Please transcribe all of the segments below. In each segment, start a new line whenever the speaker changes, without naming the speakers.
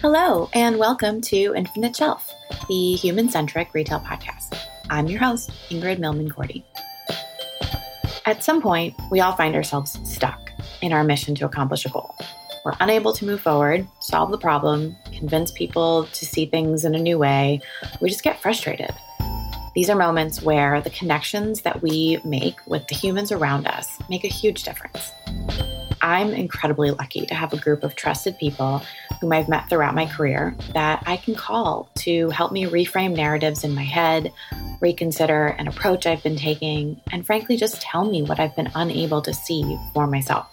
Hello, and welcome to Infinite Shelf, the human centric retail podcast. I'm your host, Ingrid Milman Cordy. At some point, we all find ourselves stuck in our mission to accomplish a goal. We're unable to move forward, solve the problem, convince people to see things in a new way. We just get frustrated. These are moments where the connections that we make with the humans around us make a huge difference. I'm incredibly lucky to have a group of trusted people whom I've met throughout my career that I can call to help me reframe narratives in my head, reconsider an approach I've been taking, and frankly, just tell me what I've been unable to see for myself.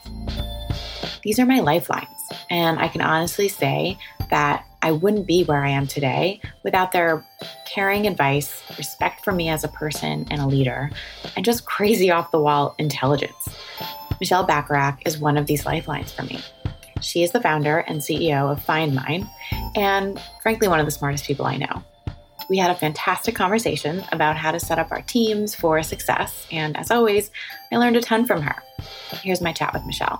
These are my lifelines, and I can honestly say that I wouldn't be where I am today without their caring advice, respect for me as a person and a leader, and just crazy off the wall intelligence. Michelle Bacharach is one of these lifelines for me. She is the founder and CEO of FindMine, and frankly, one of the smartest people I know. We had a fantastic conversation about how to set up our teams for success, and as always, I learned a ton from her. Here's my chat with Michelle.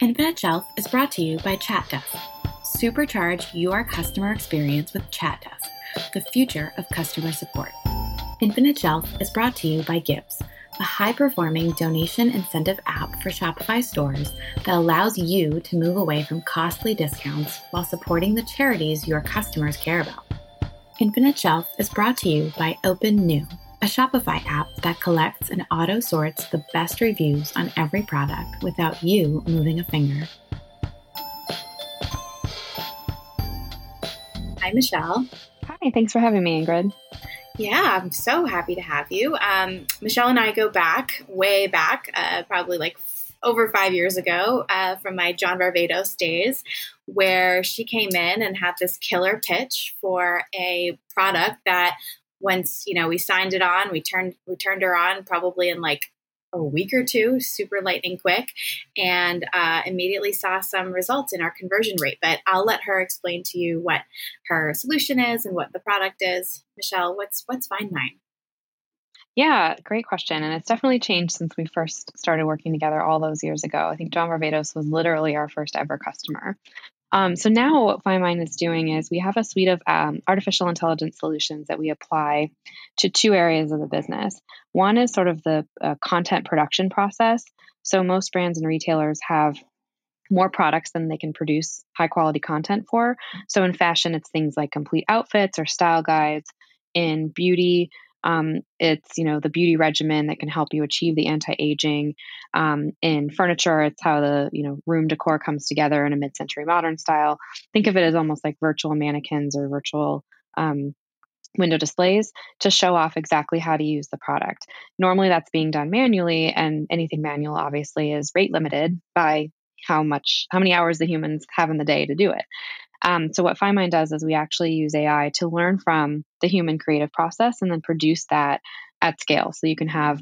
Infinite Shelf is brought to you by ChatDesk. Supercharge your customer experience with ChatDesk, the future of customer support. Infinite Shelf is brought to you by Givz a high performing donation incentive app for Shopify stores that allows you to move away from costly discounts while supporting the charities your customers care about. Infinite Shelf is brought to you by Opinew, a Shopify app that collects and auto sorts the best reviews on every product without you moving a finger. Hi, Michelle.
Hi, thanks for having me, Ingrid.
Yeah, I'm so happy to have you. Um, Michelle and I go back, way back, uh, probably like over five years ago uh, from my John Varvatos days, where she came in and had this killer pitch for a product that once you know we signed it on, we turned we turned her on probably in like a week or two, super lightning quick, and uh, immediately saw some results in our conversion rate. But I'll let her explain to you what her solution is and what the product is. Michelle, what's what's FindMine?
Yeah, great question. And it's definitely changed since we first started working together all those years ago. I think John Varvatos was literally our first ever customer. Um, so now what FindMine is doing is we have a suite of um, artificial intelligence solutions that we apply to two areas of the business. One is sort of the uh, content production process. So most brands and retailers have more products than they can produce high quality content for. So in fashion, it's things like complete outfits or style guides. In beauty, um, it's you know the beauty regimen that can help you achieve the anti-aging. Um, in furniture, it's how the you know room decor comes together in a mid-century modern style. Think of it as almost like virtual mannequins or virtual um, window displays to show off exactly how to use the product. Normally, that's being done manually, and anything manual obviously is rate limited by how much how many hours the humans have in the day to do it. Um, so what FindMine does is we actually use AI to learn from the human creative process and then produce that at scale. So you can have,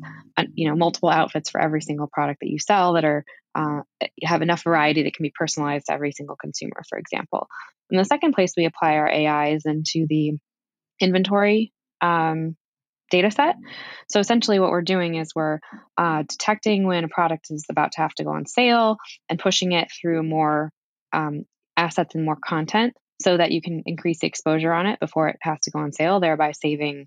you know, multiple outfits for every single product that you sell that are uh, have enough variety that can be personalized to every single consumer, for example. And the second place we apply our AI is into the inventory um, data set. So essentially, what we're doing is we're uh, detecting when a product is about to have to go on sale and pushing it through more um, assets and more content so that you can increase the exposure on it before it has to go on sale, thereby saving,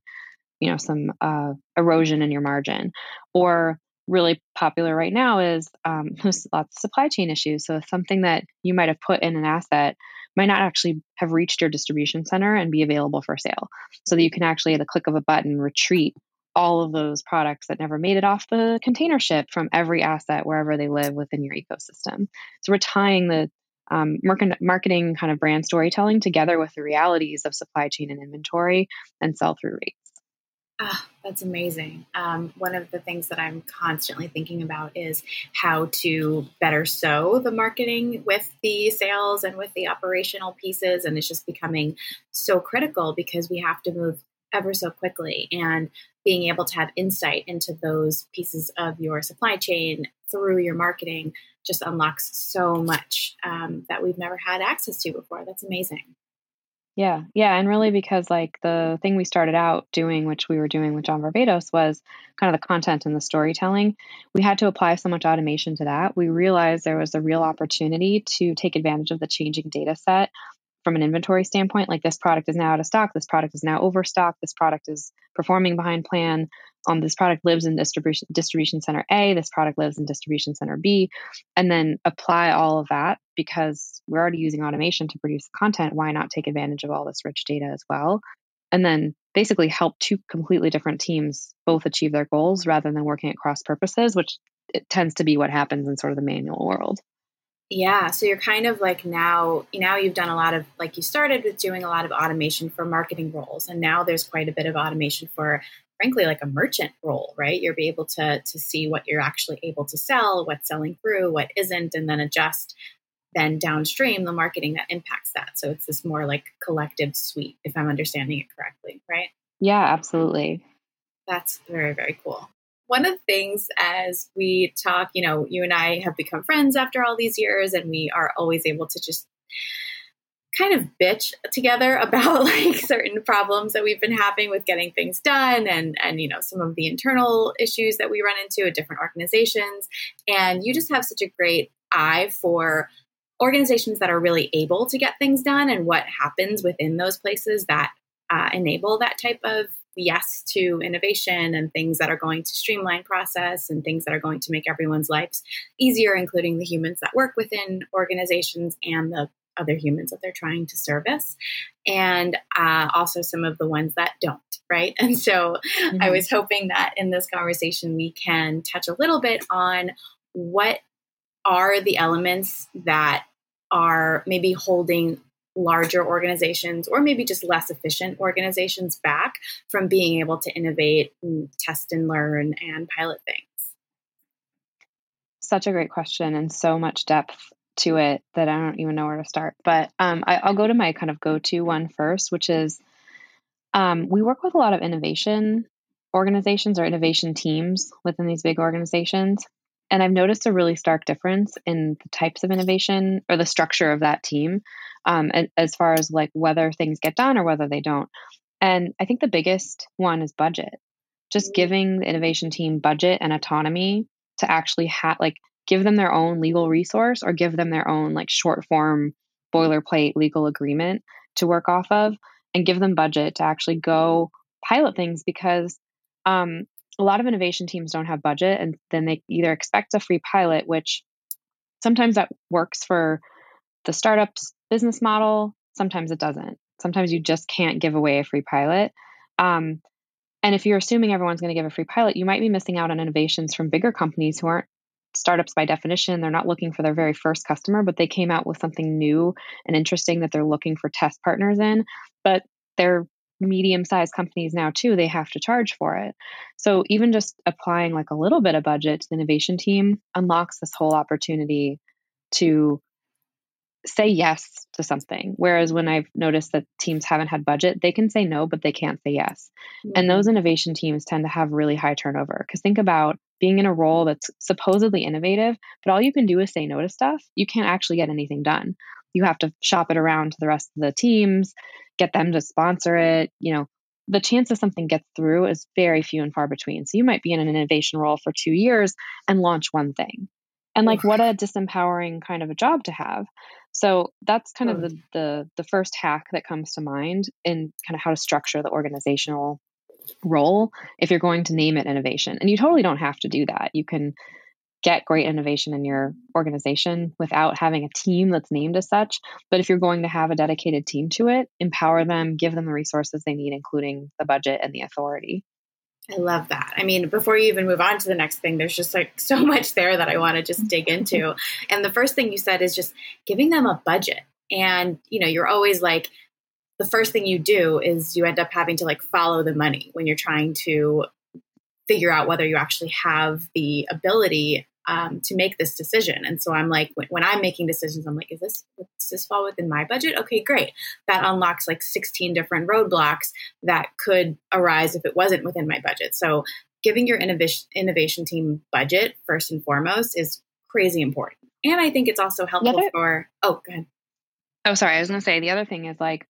you know, some uh, erosion in your margin. Or really popular right now is um, there's lots of supply chain issues. So something that you might have put in an asset might not actually have reached your distribution center and be available for sale. So that you can actually, at the click of a button, retreat all of those products that never made it off the container ship from every asset wherever they live within your ecosystem. So we're tying the um, marketing kind of brand storytelling together with the realities of supply chain and inventory and sell through rates.
Ah, that's amazing. Um, one of the things that I'm constantly thinking about is how to better sew the marketing with the sales and with the operational pieces. And it's just becoming so critical because we have to move ever so quickly. And being able to have insight into those pieces of your supply chain through your marketing just unlocks so much um, that we've never had access to before. That's amazing.
Yeah. Yeah. And really, because like the thing we started out doing, which we were doing with John Varvatos, was kind of the content and the storytelling. We had to apply so much automation to that. We realized there was a real opportunity to take advantage of the changing data set from an inventory standpoint. Like this product is now out of stock, this product is now overstock, this product is performing behind plan. Um, this product lives in distribution distribution center A, this product lives in distribution center B, and then apply all of that because we're already using automation to produce content. Why not take advantage of all this rich data as well? And then basically help two completely different teams both achieve their goals rather than working at cross purposes, which it tends to be what happens in sort of the manual world.
Yeah, so you're kind of like now, now you've done a lot of like you started with doing a lot of automation for marketing roles, and now there's quite a bit of automation for frankly like a merchant role right? You'll be able to to see what you're actually able to sell what's selling through what isn't and then adjust then downstream the marketing that impacts that. So it's this more like collective suite if i'm understanding it correctly right?
Yeah absolutely.
That's very very cool one of the things as we talk you know you and i have become friends after all these years and we are always able to just kind of bitch together about like certain problems that we've been having with getting things done and and you know some of the internal issues that we run into at different organizations. And you just have such a great eye for organizations that are really able to get things done and what happens within those places that uh, enable that type of yes to innovation and things that are going to streamline process and things that are going to make everyone's lives easier including the humans that work within organizations and the other humans that they're trying to service, and uh, also some of the ones that don't, right? And so mm-hmm. I was hoping that in this conversation we can touch a little bit on what are the elements that are maybe holding larger organizations or maybe just less efficient organizations back from being able to innovate and test and learn and pilot things?
Such a great question and so much depth to it that I don't even know where to start. But um, I, will go to my kind of go to one first, which is um, we work with a lot of innovation organizations or innovation teams within these big organizations. And I've noticed a really stark difference in the types of innovation or the structure of that team um, as far as like whether things get done or whether they don't. And I think the biggest one is budget. Just giving the innovation team budget and autonomy to actually have like give them their own legal resource or give them their own like short form boilerplate legal agreement to work off of and give them budget to actually go pilot things because um, a lot of innovation teams don't have budget and then they either expect a free pilot which sometimes that works for the startup's business model sometimes it doesn't. Sometimes you just can't give away a free pilot. Um, and if you're assuming everyone's going to give a free pilot you might be missing out on innovations from bigger companies who aren't startups by definition. They're not looking for their very first customer but they came out with something new and interesting that they're looking for test partners in. But they're medium sized companies now too they have to charge for it so even just applying like a little bit of budget to the innovation team unlocks this whole opportunity to say yes to something. Whereas when I've noticed that teams haven't had budget, they can say no, but they can't say yes. Mm-hmm. And those innovation teams tend to have really high turnover. Because think about being in a role that's supposedly innovative, but all you can do is say no to stuff. You can't actually get anything done. You have to shop it around to the rest of the teams, get them to sponsor it. You know, the chance of something gets through is very few and far between. So you might be in an innovation role for two years and launch one thing. And like, what a disempowering kind of a job to have. So that's kind of the, the the first hack that comes to mind in kind of how to structure the organizational role if you're going to name it innovation. And you totally don't have to do that. You can get great innovation in your organization without having a team that's named as such. But if you're going to have a dedicated team to it, empower them, give them the resources they need, including the budget and the authority.
I love that. I mean, before you even move on to the next thing, there's just like so much there that I want to just dig into. And the first thing you said is just giving them a budget. And, you know, you're always like, the first thing you do is you end up having to like follow the money when you're trying to figure out whether you actually have the ability um, to make this decision. And so I'm like, when, when, I'm making decisions, I'm like, is this does this fall within my budget? Okay, great. That unlocks like 16 different roadblocks that could arise if it wasn't within my budget. So giving your innovation innovation team budget first and foremost is crazy important. And I think it's also helpful other, for. Oh, go ahead.
Oh, sorry. I was going to say the other thing is like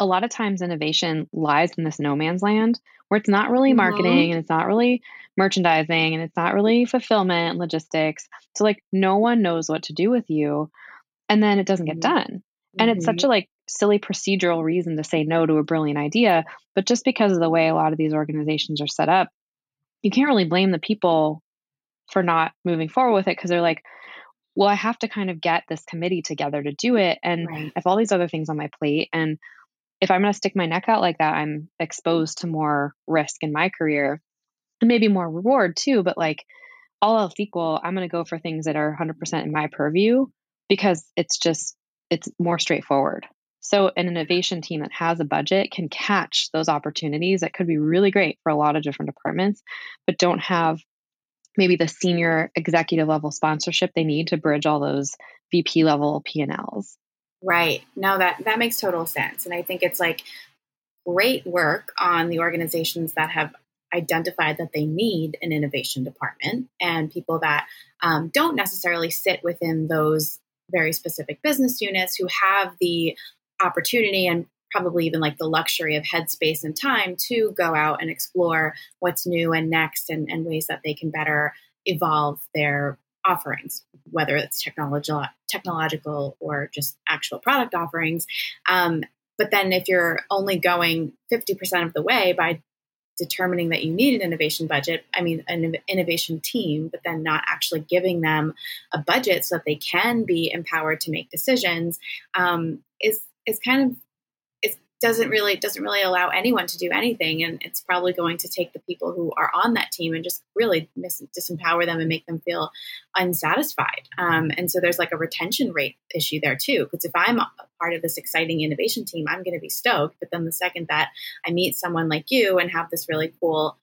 a lot of times innovation lies in this no man's land where it's not really mm-hmm. marketing and it's not really merchandising and it's not really fulfillment and logistics. So like no one knows what to do with you and then it doesn't get mm-hmm. done. Mm-hmm. And it's such mm-hmm. a like silly procedural reason to say no to a brilliant idea, but just because of the way a lot of these organizations are set up, you can't really blame the people for not moving forward with it because they're like, well, I have to kind of get this committee together to do it. And right. I have all these other things on my plate. And if I'm going to stick my neck out like that, I'm exposed to more risk in my career and maybe more reward too. But like all else equal, I'm going to go for things that are 100% in my purview because it's just, it's more straightforward. So, an innovation team that has a budget can catch those opportunities that could be really great for a lot of different departments, but don't have maybe the senior executive level sponsorship they need to bridge all those VP level P&Ls.
Right. No, that that makes total sense. And I think it's like great work on the organizations that have identified that they need an innovation department and people that um, don't necessarily sit within those very specific business units who have the opportunity and probably even like the luxury of headspace and time to go out and explore what's new and next and, and ways that they can better evolve their offerings, whether it's technological, technological or just actual product offerings. Um, but then if you're only going 50% of the way by determining that you need an innovation budget, I mean, an innovation team, but then not actually giving them a budget so that they can be empowered to make decisions um, is is kind of doesn't really doesn't really allow anyone to do anything. And it's probably going to take the people who are on that team and just really mis- disempower them and make them feel unsatisfied. Um, and so there's like a retention rate issue there too because if i'm a part of this exciting innovation team i'm going to be stoked. But then the second that i meet someone like you and have this really cool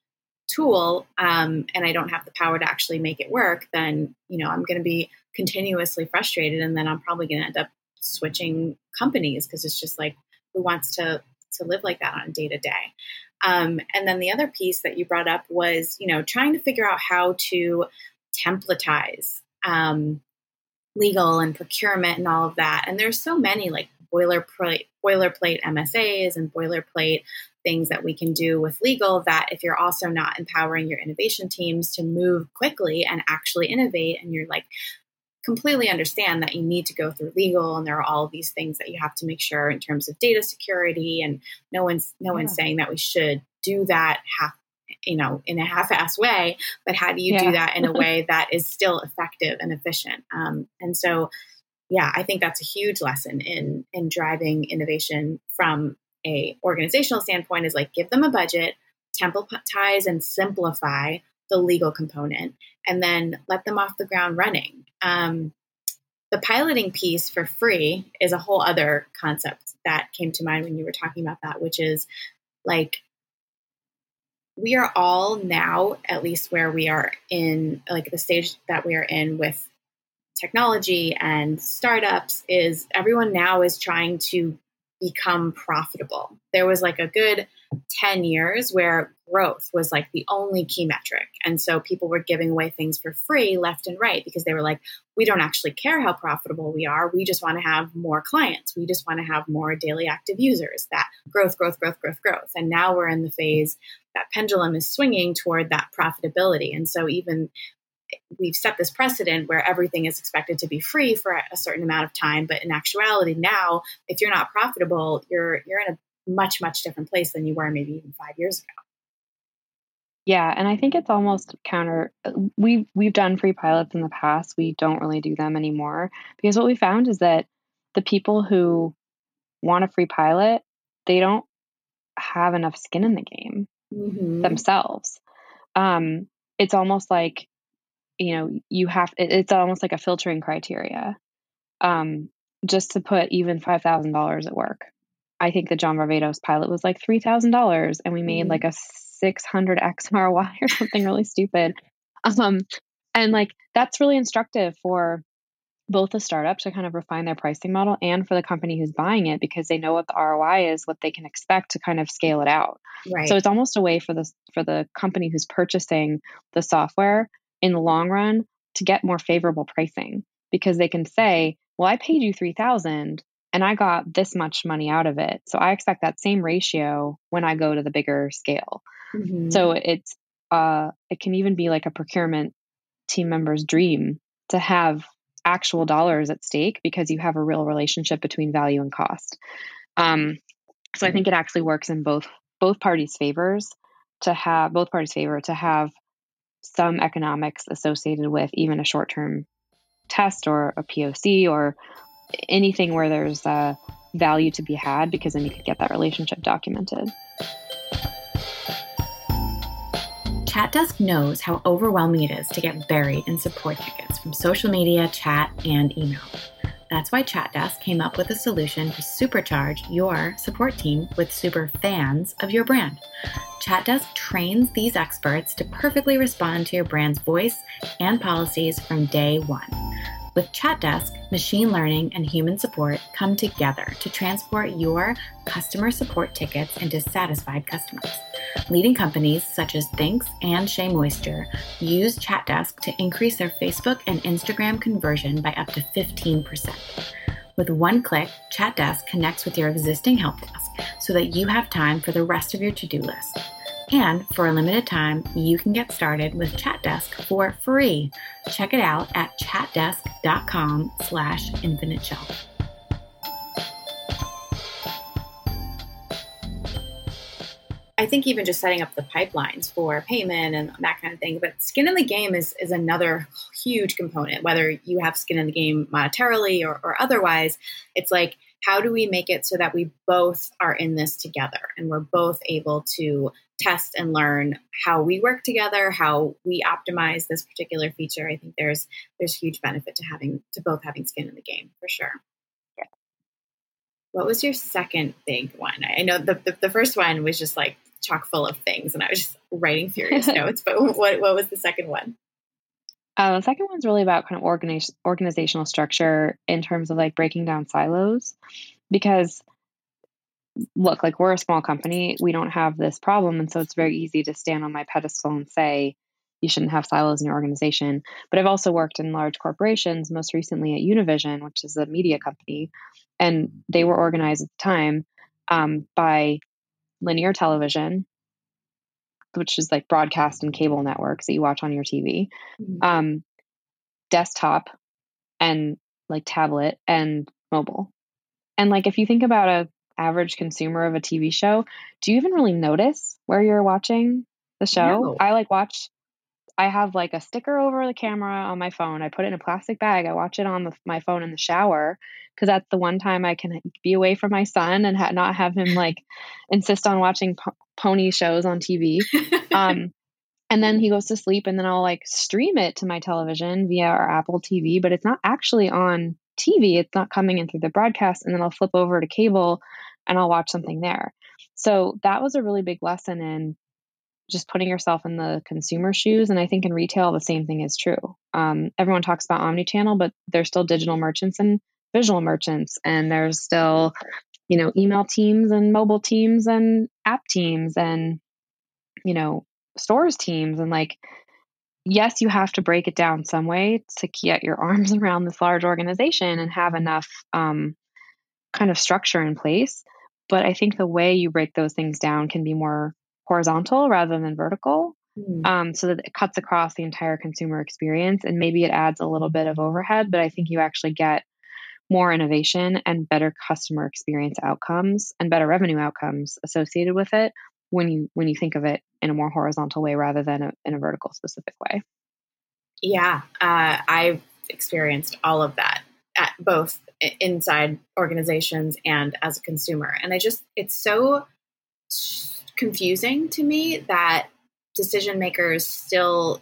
tool um, and i don't have the power to actually make it work then you know i'm going to be continuously frustrated. And then i'm probably going to end up switching companies because it's just like who wants to to live like that on day to day. Um, and then the other piece that you brought up was, you know, trying to figure out how to templatize um, legal and procurement and all of that. And there's so many like boilerplate boilerplate MSAs and boilerplate things that we can do with legal that if you're also not empowering your innovation teams to move quickly and actually innovate and you're like completely understand that you need to go through legal and there are all these things that you have to make sure in terms of data security and no one's no yeah. one's saying that we should do that half you know in a half-ass way but how do you yeah. do that in a way that is still effective and efficient um, and so yeah i think that's a huge lesson in in driving innovation from a organizational standpoint is like give them a budget templatize and simplify the legal component and then let them off the ground running. Um, the piloting piece for free is a whole other concept that came to mind when you were talking about that, which is like we are all now, at least where we are in, like the stage that we are in with technology and startups, is everyone now is trying to become profitable. There was like a good 10 years where growth was like the only key metric. And so people were giving away things for free left and right because they were like, we don't actually care how profitable we are. We just want to have more clients. We just want to have more daily active users. That growth, growth, growth, growth, growth. And now we're in the phase that pendulum is swinging toward that profitability. And so even we've set this precedent where everything is expected to be free for a certain amount of time but in actuality now if you're not profitable you're you're in a much much different place than you were maybe even five years ago
yeah and i think it's almost counter we've we've done free pilots in the past we don't really do them anymore because what we found is that the people who want a free pilot they don't have enough skin in the game mm-hmm. themselves um, it's almost like you know you have it, it's almost like a filtering criteria um, just to put even $5000 at work I think the John Varvatos pilot was like $3,000 and we made mm-hmm. like a 600x ROI or something really stupid. Um, and like that's really instructive for both the startup to kind of refine their pricing model and for the company who's buying it because they know what the ROI is, what they can expect to kind of scale it out. Right. So it's almost a way for the for the company who's purchasing the software in the long run to get more favorable pricing because they can say, "Well, I paid you 3000 and I got this much money out of it. So I expect that same ratio when I go to the bigger scale. Mm-hmm. So it's uh it can even be like a procurement team member's dream to have actual dollars at stake because you have a real relationship between value and cost. Um, so I think it actually works in both both parties' favors to have both parties' favor to have some economics associated with even a short term test or a POC or anything where there's value to be had because then you could get that relationship documented.
ChatDesk knows how overwhelming it is to get buried in support tickets from social media, chat, and email. That's why ChatDesk came up with a solution to supercharge your support team with super fans of your brand. ChatDesk trains these experts to perfectly respond to your brand's voice and policies from day one. With ChatDesk, machine learning and human support come together to transport your customer support tickets into satisfied customers. Leading companies such as Thinx and Shea Moisture use ChatDesk to increase their Facebook and Instagram conversion by up to 15%. With one click, ChatDesk connects with your existing help desk so that you have time for the rest of your to do list. And for a limited time, you can get started with ChatDesk for free. Check it out at chatdesk.com slash infinite shelf. I think even just setting up the pipelines for payment and that kind of thing. But skin in the game is, is another huge component, whether you have skin in the game monetarily or, or otherwise. It's like, how do we make it so that we both are in this together and we're both able to test and learn how we work together, how we optimize this particular feature. I think there's there's huge benefit to having to both having skin in the game for sure. What was your second big one? I know the, the, the first one was just like chock full of things, and I was just writing furious notes. But what what was the second one?
Uh, the second one's really about kind of organiz- organizational structure in terms of like breaking down silos, because look, like we're a small company, we don't have this problem. And so it's very easy to stand on my pedestal and say, you shouldn't have silos in your organization. But I've also worked in large corporations, most recently at Univision, which is a media company. And they were organized at the time um, by linear television, which is like broadcast and cable networks that you watch on your TV, mm-hmm. um, desktop, and like tablet and mobile. And like if you think about a average consumer of a TV show, do you even really notice where you're watching the show? No. I like watch I have like a sticker over the camera on my phone. I put it in a plastic bag. I watch it on the, my phone in the shower because that's the one time I can be away from my son and ha- not have him like insist on watching po- pony shows on TV. Um, and then he goes to sleep, and then I'll like stream it to my television via our Apple TV, but it's not actually on TV. It's not coming in through the broadcast. And then I'll flip over to cable and I'll watch something there. So that was a really big lesson in just putting yourself in the consumer shoes. And I think in retail, the same thing is true. Um, everyone talks about omni-channel, but there's still digital merchants and visual merchants, and there's still, you know, email teams and mobile teams and app teams and, you know, stores teams. And like, yes, you have to break it down some way to get your arms around this large organization and have enough um, kind of structure in place. But I think the way you break those things down can be more horizontal rather than vertical. Mm. Um, so that it cuts across the entire consumer experience and maybe it adds a little bit of overhead, but I think you actually get more innovation and better customer experience outcomes and better revenue outcomes associated with it when you when you think of it in a more horizontal way rather than a, in a vertical specific way.
Yeah, uh, I've experienced all of that at both inside organizations and as a consumer, and I just it's so confusing to me that decision makers still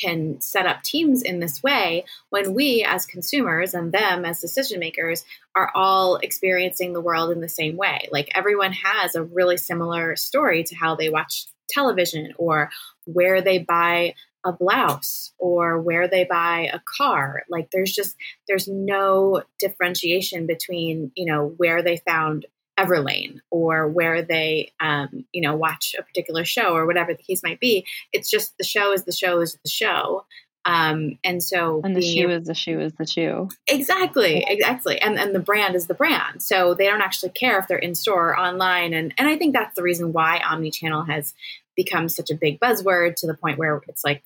can set up teams in this way when we as consumers and them as decision makers are all experiencing the world in the same way. Like everyone has a really similar story to how they watch television or where they buy a blouse or where they buy a car like there's just there's no differentiation between you know where they found Everlane or where they, um, you know, watch a particular show or whatever the case might be. It's just the show is the show is the show. Um, and so
and the shoe is the shoe is the shoe.
Exactly, exactly. And and the brand is the brand. So they don't actually care if they're in store or online. And and I think that's the reason why omni-channel has become such a big buzzword to the point where it's like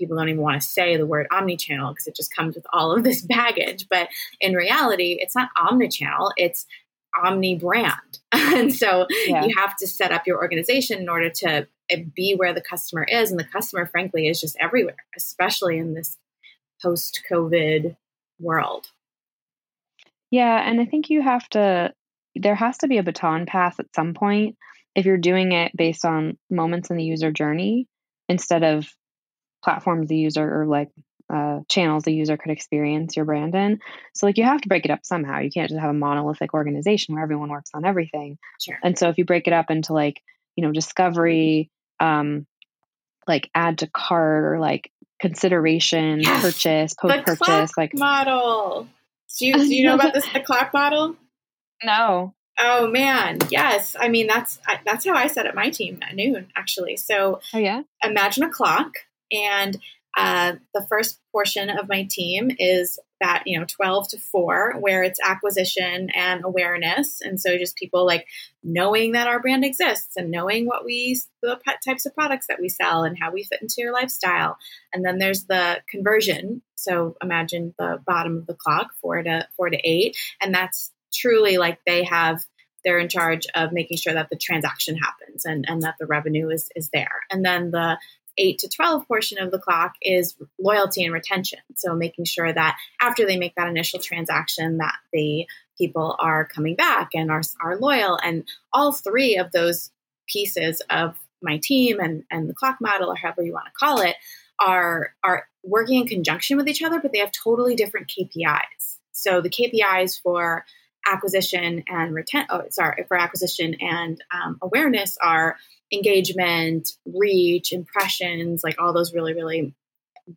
people don't even want to say the word omni-channel because it just comes with all of this baggage. But in reality, it's not omni-channel, it's omni brand. and so yeah. you have to set up your organization in order to eh, be where the customer is. And the customer, frankly, is just everywhere, especially in this post COVID world.
Yeah. And I think you have to, there has to be a baton pass at some point if you're doing it based on moments in the user journey instead of platforms the user or like uh, channels the user could experience your brand in. So, like, you have to break it up somehow. You can't just have a monolithic organization where everyone works on everything.
Sure.
And so, if you break it up into like, you know, discovery, um, like add to cart or like consideration, yes. purchase, post purchase, like
model. Do you, do you know about this the clock model?
No.
Oh man, yes. I mean that's that's how I set up my team at noon actually. So,
oh yeah.
Imagine a clock and uh, the first portion of my team is that you know 12 to 4 where it's acquisition and awareness. And so just people like knowing that our brand exists and knowing what we the types of products that we sell and how we fit into your lifestyle. And then there's the conversion. So imagine the bottom of the clock 4 to 4 to 8 and that's truly like they have they're in charge of making sure that the transaction happens and, and that the revenue is, is there. And then the 8 to 12 portion of the clock is loyalty and retention. So making sure that after they make that initial transaction that the people are coming back and are, are loyal. And all three of those pieces of my team and, and the clock model or however you want to call it are are working in conjunction with each other, but they have totally different KPIs. So the KPIs for acquisition and retent oh sorry for acquisition and um, awareness are engagement, reach, impressions, like all those really, really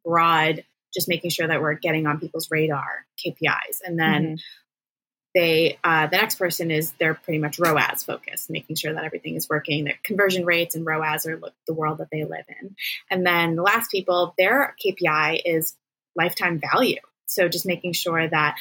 broad, just making sure that we're getting on people's radar KPIs. And then mm-hmm. they, uh, the next person is they're pretty much ROAS focused, making sure that everything is working, that conversion rates and ROAS are the world that they live in. And then the last people, their KPI is lifetime value. So just making sure that,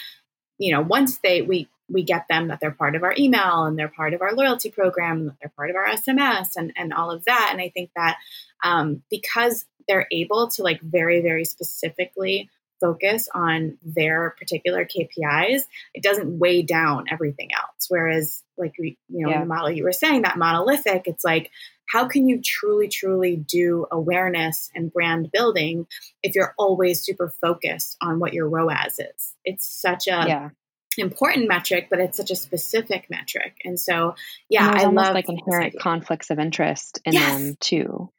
you know, once they, we, we get them that they're part of our email and they're part of our loyalty program and that they're part of our SMS and, and all of that. And I think that um, because they're able to like very, very specifically focus on their particular KPIs, it doesn't weigh down everything else. Whereas, like, you know, yeah. in the model you were saying, that monolithic, it's like, how can you truly, truly do awareness and brand building if you're always super focused on what your ROAS is? It's such a
yeah
important metric, but it's such a specific metric. And so, yeah,
I
love
like inherent conflicts of interest in yes. them too.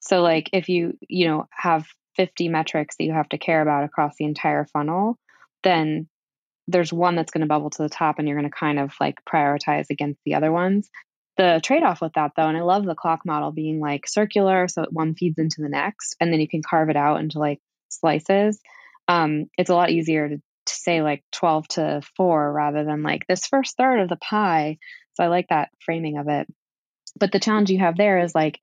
So, like if you you know have 50 metrics that you have to care about across the entire funnel, then there's one that's going to bubble to the top, and you're going to kind of like prioritize against the other ones. The trade off with that, though, and I love the clock model being like circular, so one feeds into the next, and then you can carve it out into like slices. Um, it's a lot easier to to say like 12 to 4 rather than like this first third of the pie. So I like that framing of it. But the challenge you have there is like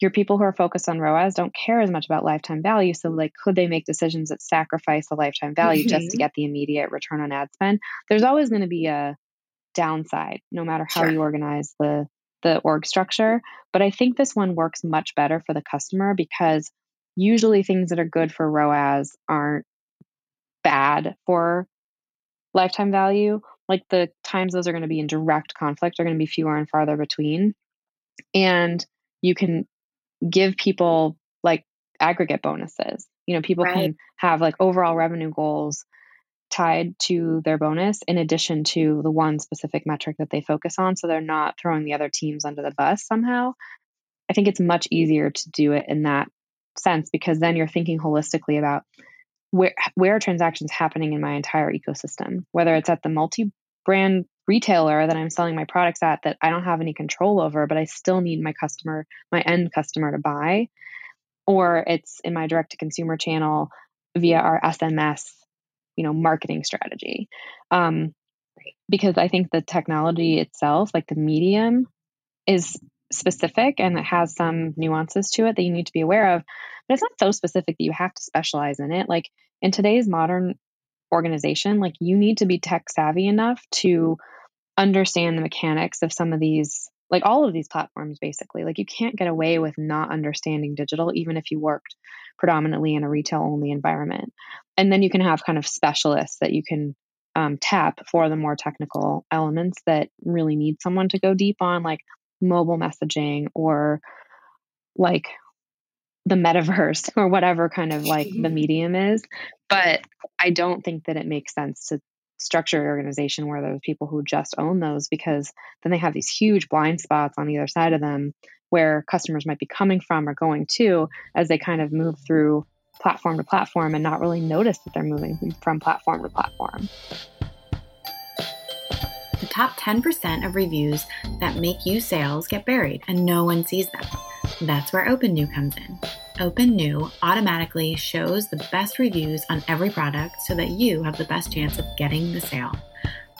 your people who are focused on ROAS don't care as much about lifetime value. So, like, could they make decisions that sacrifice the lifetime value mm-hmm. just to mm-hmm. get the immediate return on ad spend? There's always going to be a downside, no matter how sure. you organize the the org structure. But I think this one works much better for the customer because usually things that are good for ROAS aren't bad for lifetime value, like the times those are going to be in direct conflict are going to be fewer and farther between. And you can give people like aggregate bonuses. You know, people right. can have like overall revenue goals tied to their bonus in addition to the one specific metric that they focus on. So they're not throwing the other teams under the bus somehow. I think it's much easier to do it in that sense because then you're thinking holistically about where where are transactions happening in my entire ecosystem? Whether it's at the multi brand retailer that i'm selling my products at that i don't have any control over but i still need my customer my end customer to buy or it's in my direct to consumer channel via our sms you know marketing strategy. Um, because i think the technology itself like the medium is specific and it has some nuances to it that you need to be aware of, but it's not so specific that you have to specialize in it. Like in today's modern organization, like you need to be tech savvy enough to understand the mechanics of some of these like all of these platforms basically like you can't get away with not understanding digital even if you worked predominantly in a retail only environment and then you can have kind of specialists that you can um, tap for the more technical elements that really need someone to go deep on like mobile messaging or like the metaverse or whatever kind of like the mm-hmm. medium is but i don't think that it makes sense to structure your organization where there's people who just own those because then they have these huge blind spots on either side of them where customers might be coming from or going to as they kind of move through platform to platform and not really notice that they're moving from platform to platform.
Top 10% of reviews that make you sales get buried and no one sees them. That's where Opinew comes in. Opinew automatically shows the best reviews on every product so that you have the best chance of getting the sale.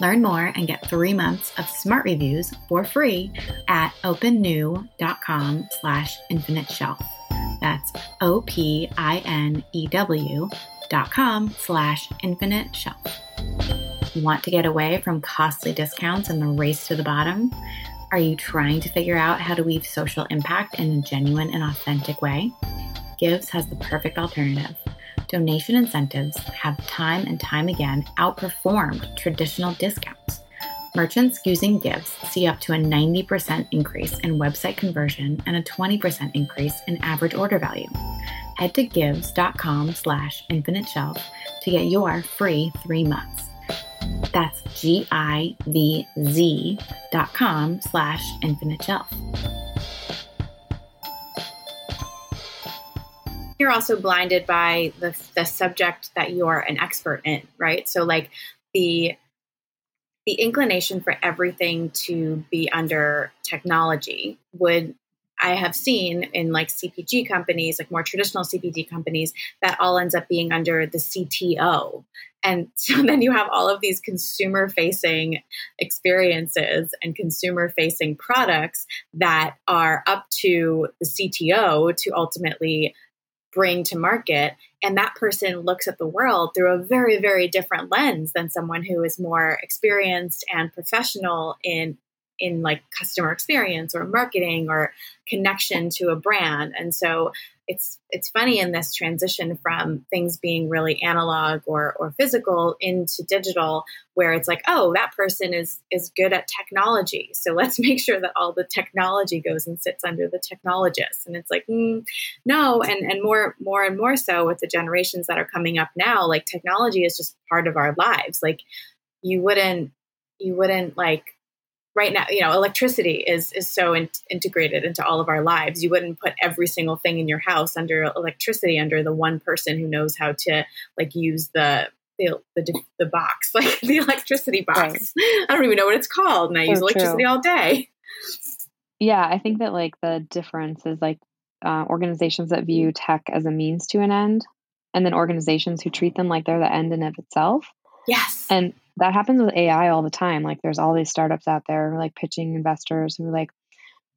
Learn more and get three months of smart reviews for free at opinew.com slash infinite shelf. That's O-P-I-N-E-W dot com slash infinite shelf. Want to get away from costly discounts and the race to the bottom? Are you trying to figure out how to weave social impact in a genuine and authentic way? Givz has the perfect alternative. Donation incentives have time and time again outperformed traditional discounts. Merchants using Givz see up to a 90% increase in website conversion and a 20% increase in average order value. Head to givz.com slash infinite shelf to get your free three months. That's G-I-V-Z dot com slash infinite shelf. you're also blinded by the, the subject that you're an expert in, right? So like the the inclination for everything to be under technology would I have seen in like CPG companies, like more traditional CPG companies, that all ends up being under the CTO. And so then you have all of these consumer facing experiences and consumer facing products that are up to the CTO to ultimately bring to market. And that person looks at the world through a very very different lens than someone who is more experienced and professional in in like customer experience or marketing or connection to a brand. And so it's it's funny in this transition from things being really analog or or physical into digital where it's like oh that person is is good at technology. So let's make sure that all the technology goes and sits under the technologist. And it's like mm, no. And and more more and more so with the generations that are coming up now like technology is just part of our lives. Like you wouldn't you wouldn't like right now, you know, electricity is is so in- integrated into all of our lives. You wouldn't put every single thing in your house under electricity under the one person who knows how to like use the the the, the box, like the electricity box. Right. I don't even know what it's called, and I so use electricity true. all day.
Yeah, I think that like the difference is like uh, organizations that view tech as a means to an end, and then organizations who treat them like they're the end in of itself.
Yes.
And that happens with AI all the time. Like there's all these startups out there like pitching investors who like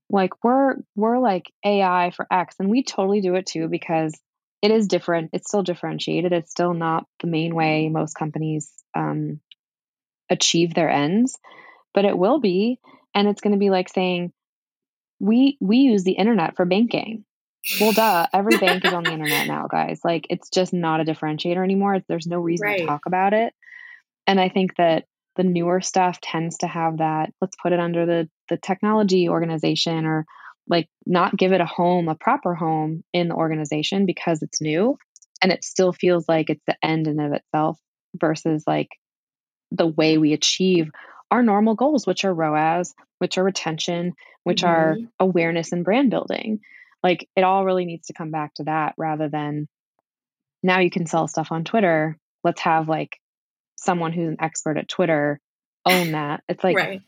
like we're we're like AI for X and we totally do it too because it is different. It's still differentiated. It's still not the main way most companies um, achieve their ends, but it will be. And it's going to be like saying, we we use the internet for banking. Well, duh. Every bank is on the internet now, guys. Like it's just not a differentiator anymore. There's no reason right. to talk about it. And I think that the newer stuff tends to have that, let's put it under the, the technology organization or like not give it a home, a proper home in the organization because it's new and it still feels like it's the end in of itself versus like the way we achieve our normal goals, which are ROAS, which are retention, which mm-hmm. are awareness and brand building. Like it all really needs to come back to that rather than now you can sell stuff on Twitter. Let's have like someone who's an expert at Twitter own that. It's like, right.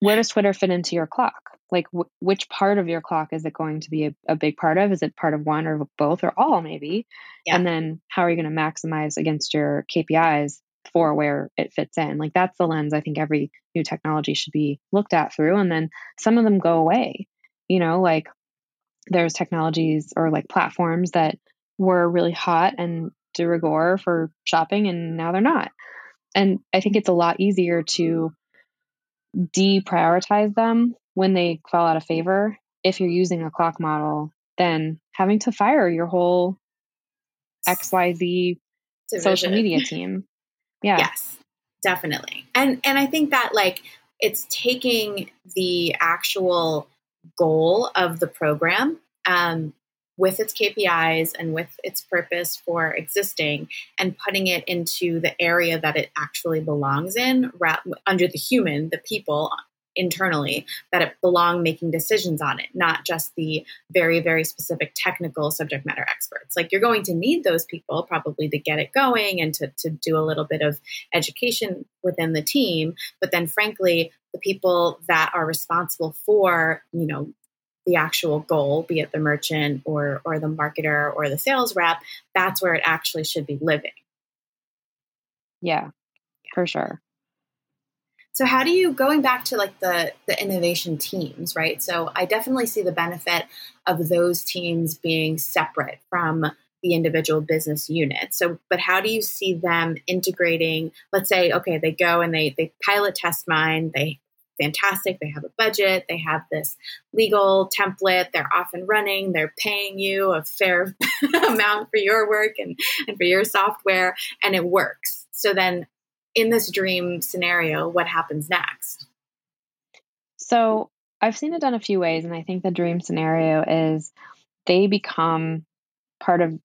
where does Twitter fit into your clock? Like, which part of your clock is it going to be a, a, big part of? Is it part of one or both or all, maybe? Yeah. And then how are you going to maximize against your KPIs for where it fits in. Like that's the lens I think every new technology should be looked at through. And then some of them go away. You know, like there's technologies or like platforms that were really hot and de rigueur for shopping and now they're not. And I think it's a lot easier to deprioritize them when they fall out of favor if you're using a clock model than having to fire your whole XYZ Division. social media team. Yeah.
Yes, definitely. And and I think that like it's taking the actual goal of the program um, with its KPIs and with its purpose for existing and putting it into the area that it actually belongs in under the human, the people internally, that it belong making decisions on it, not just the very, very specific technical subject matter experts. Like you're going to need those people probably to get it going and to, to do a little bit of education within the team. But then frankly, the people that are responsible for, you know, the actual goal, be it the merchant or or the marketer or the sales rep, that's where it actually should be living.
Yeah, for sure.
So how do you going back to like the the innovation teams, right? So I definitely see the benefit of those teams being separate from the individual business units. So but how do you see them integrating, let's say okay, they go and they they pilot test mine, they fantastic. They have a budget, they have this legal template, they're off and running, they're paying you a fair amount for your work and, and for your software, and it works. So then in this dream scenario, what happens next?
So I've seen it done a few ways, and I think the dream scenario is they become part of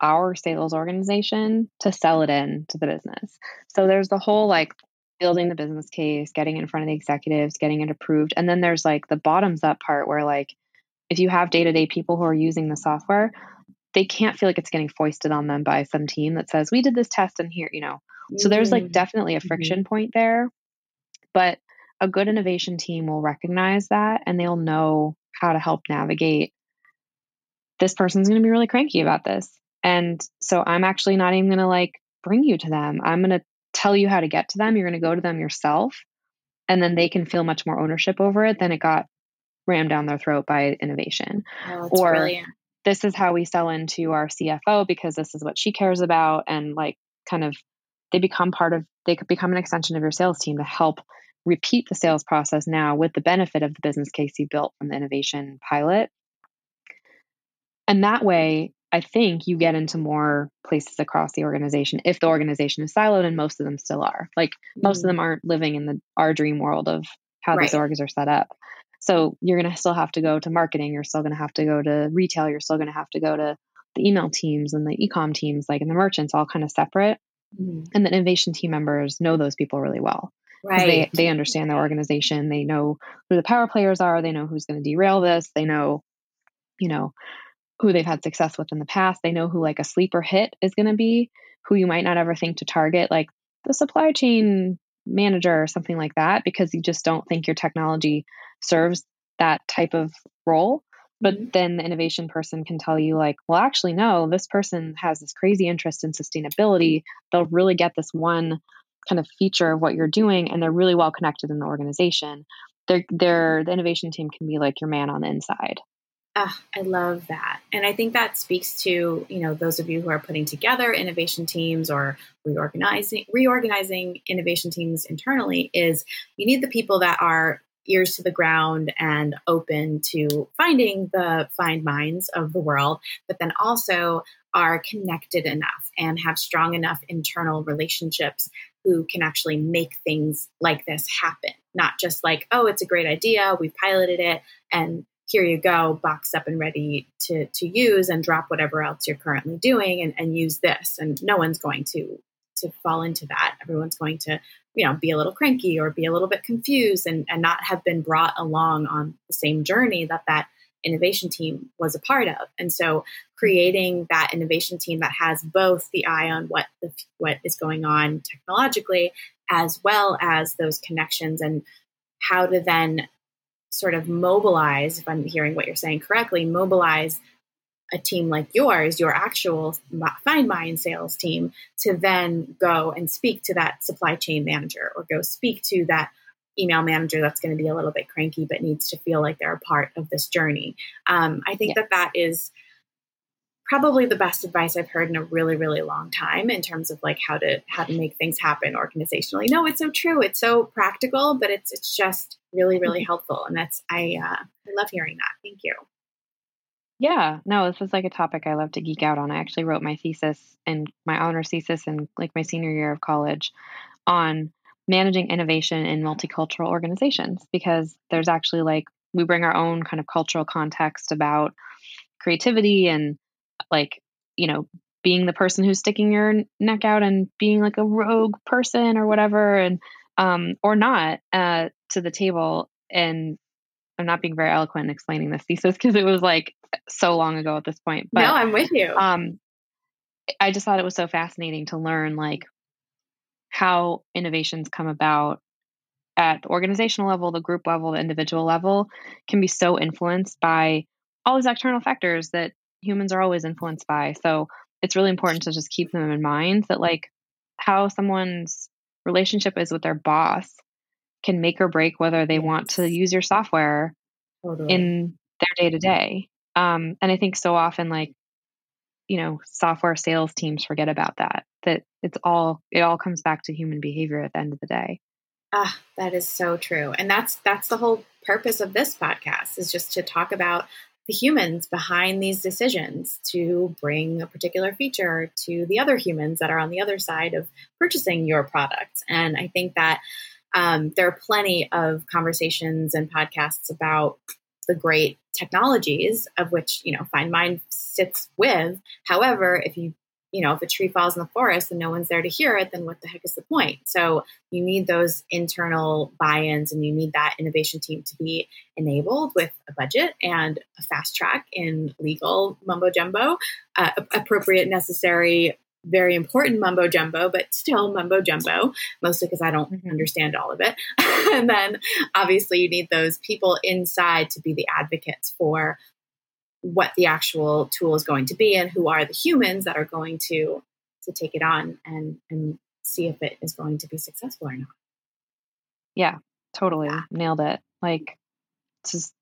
our sales organization to sell it in to the business. So there's the whole like building the business case, getting in front of the executives, getting it approved. And then there's like the bottoms up part where like if you have day-to-day people who are using the software, they can't feel like it's getting foisted on them by some team that says, "We did this test and here, you know." So there's like mm-hmm. definitely a friction mm-hmm. point there. But a good innovation team will recognize that and they'll know how to help navigate this person's going to be really cranky about this. And so I'm actually not even going to like bring you to them. I'm going to tell you how to get to them. You're going to go to them yourself. And then they can feel much more ownership over it than it got rammed down their throat by innovation.
Oh, or brilliant.
this is how we sell into our CFO because this is what she cares about. And like kind of they become part of, they could become an extension of your sales team to help repeat the sales process now with the benefit of the business case you built from the innovation pilot. And that way, I think you get into more places across the organization if the organization is siloed, and most of them still are. Like most mm-hmm. of them aren't living in the our dream world of how right. these orgs are set up. So you're going to still have to go to marketing. You're still going to have to go to retail. You're still going to have to go to the email teams and the ecom teams, like and the merchants, all kind of separate. Mm-hmm. And the innovation team members know those people really well.
Right.
They they understand their organization. They know who the power players are. They know who's going to derail this. They know, you know, who they've had success with in the past. They know who like a sleeper hit is going to be, who you might not ever think to target, like the supply chain manager or something like that, because you just don't think your technology serves that type of role. But mm-hmm. then the innovation person can tell you, like, well, actually, no, this person has this crazy interest in sustainability. They'll really get this one kind of feature of what you're doing, and they're really well connected in the organization. They're, they're, the innovation team can be like your man on the inside.
Oh, I love that. And I think that speaks to, you know, those of you who are putting together innovation teams or reorganizing reorganizing innovation teams internally is you need the people that are ears to the ground and open to finding the FindMines of the world, but then also are connected enough and have strong enough internal relationships who can actually make things like this happen. Not just like, oh, it's a great idea, we piloted it, and here you go, box up and ready to, to use and drop whatever else you're currently doing and, and use this. And no one's going to to fall into that. Everyone's going to, you know, be a little cranky or be a little bit confused and, and not have been brought along on the same journey that that innovation team was a part of. And so creating that innovation team that has both the eye on what the, what is going on technologically as well as those connections and how to then sort of mobilize, if I'm hearing what you're saying correctly, mobilize a team like yours, your actual FindMine sales team, to then go and speak to that supply chain manager or go speak to that email manager that's going to be a little bit cranky but needs to feel like they're a part of this journey. Um, I think yeah. that that is probably the best advice I've heard in a really, really long time in terms of like how to how to make things happen organizationally. No, it's so true. It's so practical, but it's it's just really, really mm-hmm. helpful. And that's I uh, I love hearing that. Thank you.
Yeah, no, this is like a topic I love to geek out on. I actually wrote my thesis and my honors thesis in like my senior year of college on managing innovation in multicultural organizations because there's actually like we bring our own kind of cultural context about creativity and like you know being the person who's sticking your neck out and being like a rogue person or whatever and um or not uh to the table and i'm not being very eloquent in explaining this thesis because it was like so long ago at this point
but no i'm with you.
um i just thought it was so fascinating to learn like how innovations come about at the organizational level the group level the individual level can be so influenced by all these external factors that humans are always influenced by. So it's really important to just keep them in mind that like how someone's relationship is with their boss can make or break whether they want to use your software totally. in their day to day. And I think so often like you know software sales teams forget about that that it's all it all comes back to human behavior at the end of the day
ah that is so true and that's that's the whole purpose of this podcast is just to talk about the humans behind these decisions to bring a particular feature to the other humans that are on the other side of purchasing your product. And I think that um, there are plenty of conversations and podcasts about the great technologies of which you know FindMine sits with. However, if you you know, if a tree falls in the forest and no one's there to hear it, then what the heck is the point? So you need those internal buy-ins and you need that innovation team to be enabled with a budget and a fast track in legal mumbo jumbo, uh, appropriate, necessary, very important mumbo jumbo, but still mumbo jumbo, mostly because I don't mm-hmm. understand all of it. and then obviously you need those people inside to be the advocates for what the actual tool is going to be and who are the humans that are going to to take it on and and see if it is going to be successful or not.
Yeah, totally. Yeah. Nailed it. Like just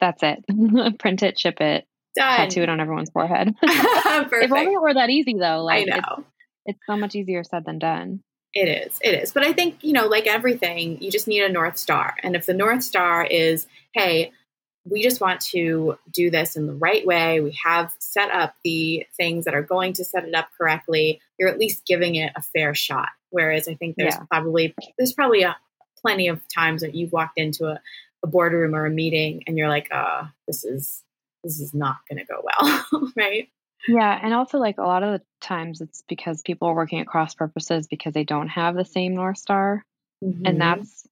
that's it. Print it, ship it, Done. tattoo it on everyone's forehead. if only it were that easy though.
Like I know.
It's, it's so much easier said than done.
It is. It is. But I think, you know, like everything, you just need a North Star. And if the North Star is, hey, we just want to do this in the right way. We have set up the things that are going to set it up correctly. You're at least giving it a fair shot. Whereas I think there's yeah. probably there's probably a plenty of times that you've walked into a, a boardroom or a meeting and you're like, uh, this is this is not going to go well, right?
Yeah, and also like a lot of the times it's because people are working at cross purposes because they don't have the same north star, mm-hmm. and that's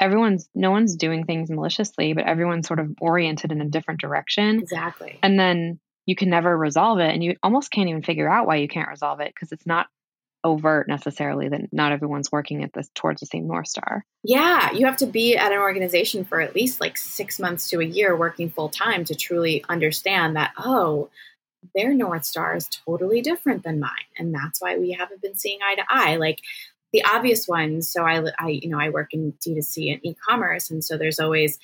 everyone's no one's doing things maliciously, but everyone's sort of oriented in a different direction.
Exactly.
And then you can never resolve it and you almost can't even figure out why you can't resolve it because it's not overt necessarily that not everyone's working at this towards the same north star
yeah you have to be at an organization for at least like six months to a year working full time to truly understand that oh their north star is totally different than mine and that's why we haven't been seeing eye to eye like the obvious ones. So I, I, you know, I work in D2C and e-commerce, and so there's always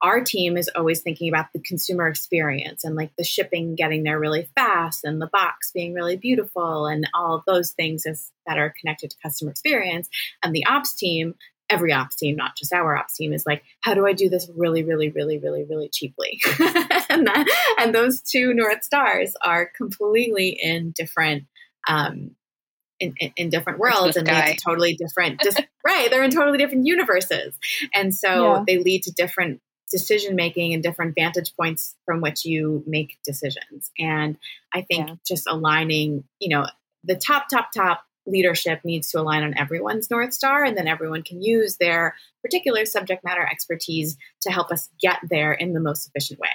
our team is always thinking about the consumer experience and like the shipping getting there really fast and the box being really beautiful and all of those things is, that are connected to customer experience. And the ops team, every ops team, not just our ops team, is like, how do I do this really, really, really, really, really cheaply? and that, and those two North Stars are completely in different um, in, in, in different worlds and lead to totally different just right they're in totally different universes. And so yeah. they lead to different decision making and different vantage points from which you make decisions. And i think yeah. just aligning you know the top top top leadership needs to align on everyone's north star and then everyone can use their particular subject matter expertise to help us get there in the most efficient way.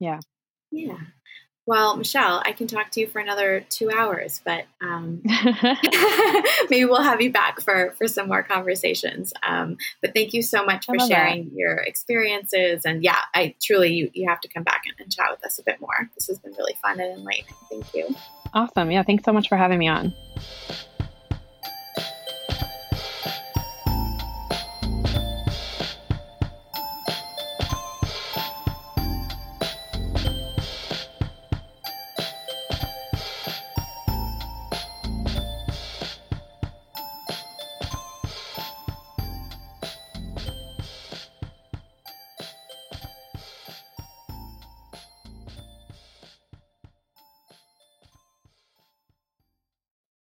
Yeah.
Yeah Well, Michelle, I can talk to you for another two hours, but um, maybe we'll have you back for for some more conversations. Um, but thank you so much for sharing that. your experiences. And yeah, I truly you you have to come back and, and chat with us a bit more. This has been really fun and enlightening. Thank you.
Awesome. Yeah. Thanks so much for having me on.